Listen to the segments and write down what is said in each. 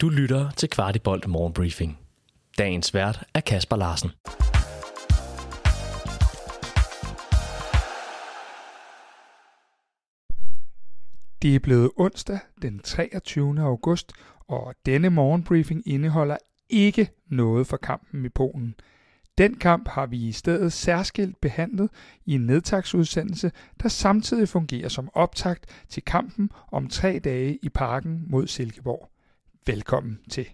Du lytter til Kvartibolt Morgenbriefing. Dagens vært er Kasper Larsen. Det er blevet onsdag den 23. august, og denne morgenbriefing indeholder ikke noget for kampen i Polen. Den kamp har vi i stedet særskilt behandlet i en nedtagsudsendelse, der samtidig fungerer som optakt til kampen om tre dage i parken mod Silkeborg. Velkommen til.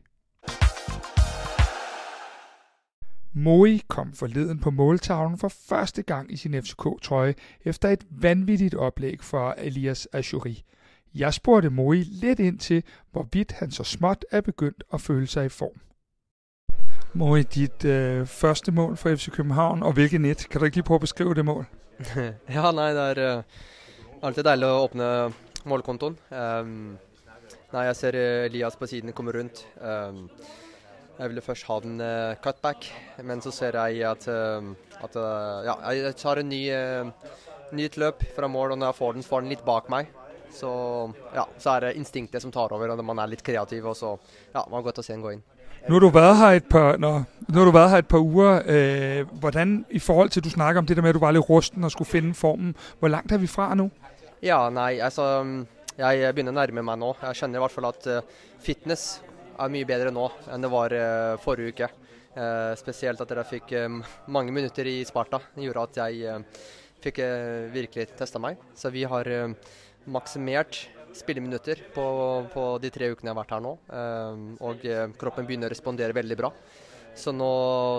Moi kom forleden på måltavlen for første gang i sin FCK-trøje efter et vanvittigt oplæg fra Elias Ashuri. Jeg spurgte Moi lidt ind til, hvorvidt han så småt er begyndt at føle sig i form. Moi, dit øh, første mål for FC København, og hvilket net? Kan du ikke lige prøve at beskrive det mål? ja, nej, det er øh, altid dejligt at åbne målkontoen. Um, nei, jeg ser Elias på siden komme rundt. Um, jeg ville først ha den uh, cutback, men så ser jeg at, uh, at uh, ja, jeg tar en ny, nytt løp fra mål, og når jeg får den, får den litt bak meg. Så, ja, så er det instinktet som tar over, og man er litt kreativ, og så ja, man går godt å se den gå inn. Nu har du været her et par, nå, nu har du været her et par uger. Øh, hvordan i forhold til, du snakker om det der med, at du var lidt rusten og skulle finde formen, hvor langt er vi fra nu? Ja, nei, altså jeg begynner å nærme meg nå. Jeg kjenner i hvert fall at eh, fitness er mye bedre nå enn det var eh, forrige uke. Eh, spesielt at jeg fikk mange minutter i Sparta. Det gjorde at jeg fikk virkelig testa meg. Så vi har maksimert spilleminutter på, på, de tre ukene jeg har vært her nå. og kroppen begynner å respondere veldig bra. Så nå,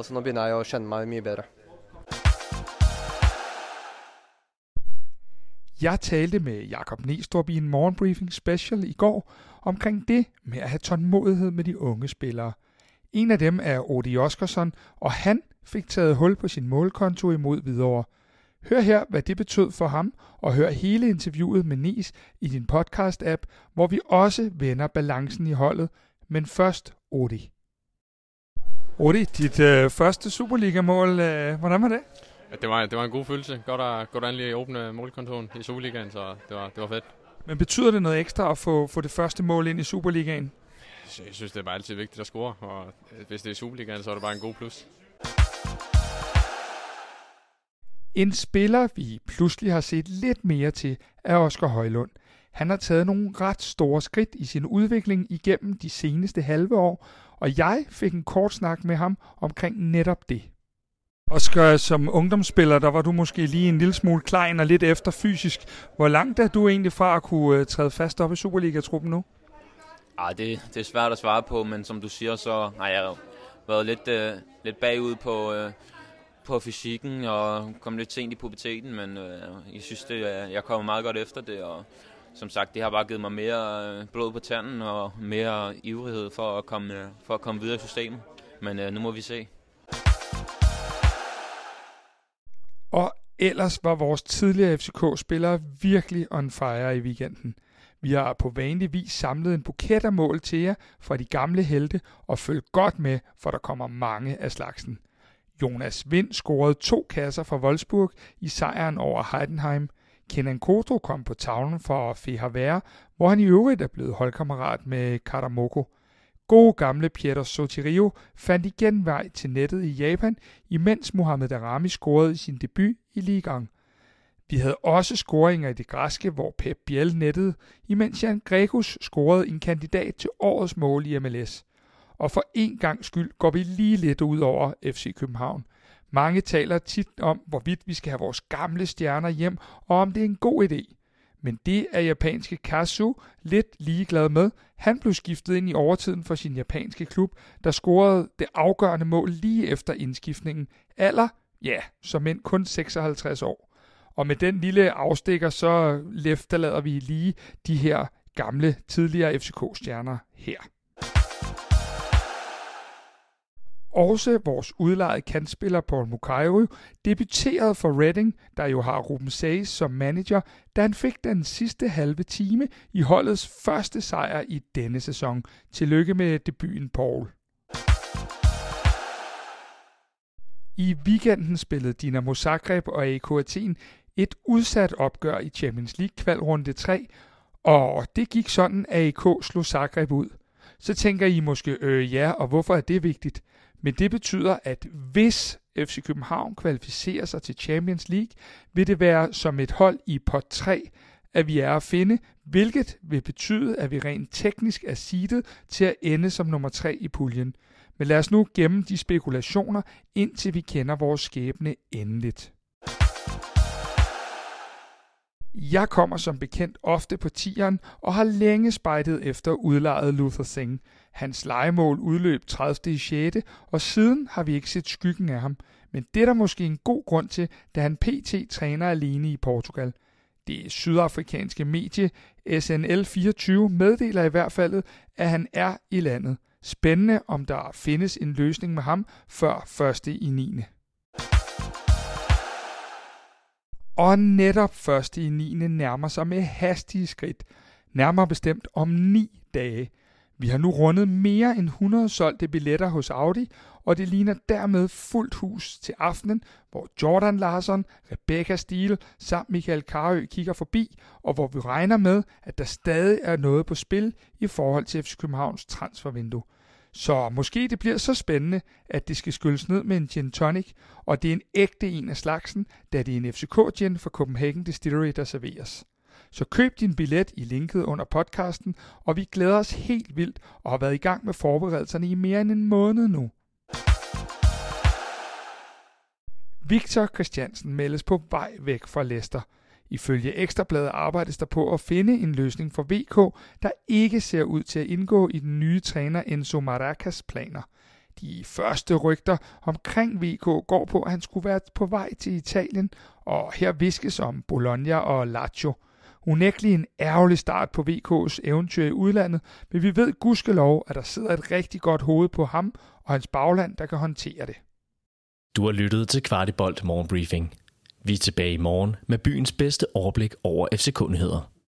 så nå begynner jeg å kjenne meg mye bedre. Jeg talte med Jakob Nestrup i en morgenbriefing special i går omkring det med at have tålmodighed med de unge spillere. En af dem er Odi Oskarsson, og han fik taget hul på sin målkonto imod Hvidovre. Hør her, hvad det betød for ham, og hør hele interviewet med Nis i din podcast-app, hvor vi også vender balancen i holdet. Men først Odi. Odi, dit øh, første Superliga-mål, øh, hvordan var det? Ja, det, var, det var en god følelse. Godt at, godt at endelig åbne målkontoren i Superligaen, så det var, det var fedt. Men betyder det noget ekstra at få, få det første mål ind i Superligaen? Jeg synes, det er bare altid vigtigt at score, og hvis det er Superligaen, så er det bare en god plus. En spiller, vi pludselig har set lidt mere til, er Oscar Højlund. Han har taget nogle ret store skridt i sin udvikling igennem de seneste halve år, og jeg fik en kort snak med ham omkring netop det. Oscar, som ungdomsspiller, der var du måske lige en lille smule klein og lidt efter fysisk. Hvor langt er du egentlig fra at kunne øh, træde fast op i Superliga-truppen nu? Ah, det, det er svært at svare på, men som du siger, så har jeg været lidt, øh, lidt bagud på, øh, på fysikken og kom lidt sent i puberteten, men øh, jeg synes, det, jeg kommer meget godt efter det, og som sagt, det har bare givet mig mere øh, blod på tanden og mere ivrighed for at komme, for at komme videre i systemet. Men øh, nu må vi se. Ellers var vores tidligere FCK-spillere virkelig on fire i weekenden. Vi har på vanlig vis samlet en buket af mål til jer fra de gamle helte, og følg godt med, for der kommer mange af slagsen. Jonas Vind scorede to kasser fra Wolfsburg i sejren over Heidenheim. Kenan Kodro kom på tavlen for Fehavere, hvor han i øvrigt er blevet holdkammerat med Karamoko. Gode gamle Pietro Sotirio fandt igen vej til nettet i Japan, imens Mohamed Darami scorede i sin debut i Ligaen. Vi havde også scoringer i det græske, hvor Pep Biel nettede, imens Jan Gregus scorede en kandidat til årets mål i MLS. Og for en gang skyld går vi lige lidt ud over FC København. Mange taler tit om, hvorvidt vi skal have vores gamle stjerner hjem, og om det er en god idé. Men det er japanske Kazu lidt ligeglad med. Han blev skiftet ind i overtiden for sin japanske klub, der scorede det afgørende mål lige efter indskiftningen. Alder? Ja, som end kun 56 år. Og med den lille afstikker, så efterlader vi lige de her gamle, tidligere FCK-stjerner her. Også vores udlejede kantspiller Paul Mukairo debuterede for Reading, der jo har Ruben Sages som manager, da han fik den sidste halve time i holdets første sejr i denne sæson. Tillykke med debuten, Paul. I weekenden spillede Dinamo Zagreb og AK Athen et udsat opgør i Champions League kvalrunde 3, og det gik sådan, at AK slog Zagreb ud – Så tænker I måske, øh ja, og hvorfor er det vigtigt? Men det betyder, at hvis FC København kvalificerer sig til Champions League, vil det være som et hold i pot 3, at vi er at finde, hvilket vil betyde, at vi rent teknisk er seedet til at ende som nummer 3 i puljen. Men lad os nu gemme de spekulationer, indtil vi kender vores skæbne endeligt. Jeg kommer som bekendt ofte på tieren og har længe spejdet efter udlejet Luther Singh. Hans legemål udløb 30. i 6. og siden har vi ikke set skyggen af ham. Men det er der måske en god grund til, da han pt. træner alene i Portugal. Det sydafrikanske medie SNL24 meddeler i hvert fald, at han er i landet. Spændende, om der findes en løsning med ham før 1. i 9. Og netop først i 9. nærmer sig med hastige skridt. Nærmere bestemt om 9 dage. Vi har nu rundet mere end 100 solgte billetter hos Audi, og det ligner dermed fuldt hus til aftenen, hvor Jordan Larson, Rebecca Steele samt Michael Karø kigger forbi, og hvor vi regner med, at der stadig er noget på spil i forhold til FC Københavns transfervindue. Så måske det bliver så spændende, at det skal skylles ned med en gin tonic, og det er en ægte en af slagsen, da det er en FCK gin fra Copenhagen Distillery, der serveres. Så køb din billet i linket under podcasten, og vi glæder os helt vildt og har været i gang med forberedelserne i mere end en måned nu. Victor Christiansen meldes på vej væk fra Leicester. Ifølge Ekstrabladet arbejdes der på at finde en løsning for VK, der ikke ser ud til at indgå i den nye træner Enzo Maracas planer. De første rygter omkring VK går på, at han skulle være på vej til Italien, og her viskes om Bologna og Lazio. Unægtelig en ærgerlig start på VK's eventyr i udlandet, men vi ved gudskelov, at der sidder et rigtig godt hoved på ham og hans bagland, der kan håndtere det. Du har lyttet til Kvartibolt Morgenbriefing. Vi er tilbage i morgen med byens bedste overblik over FC-kundigheder.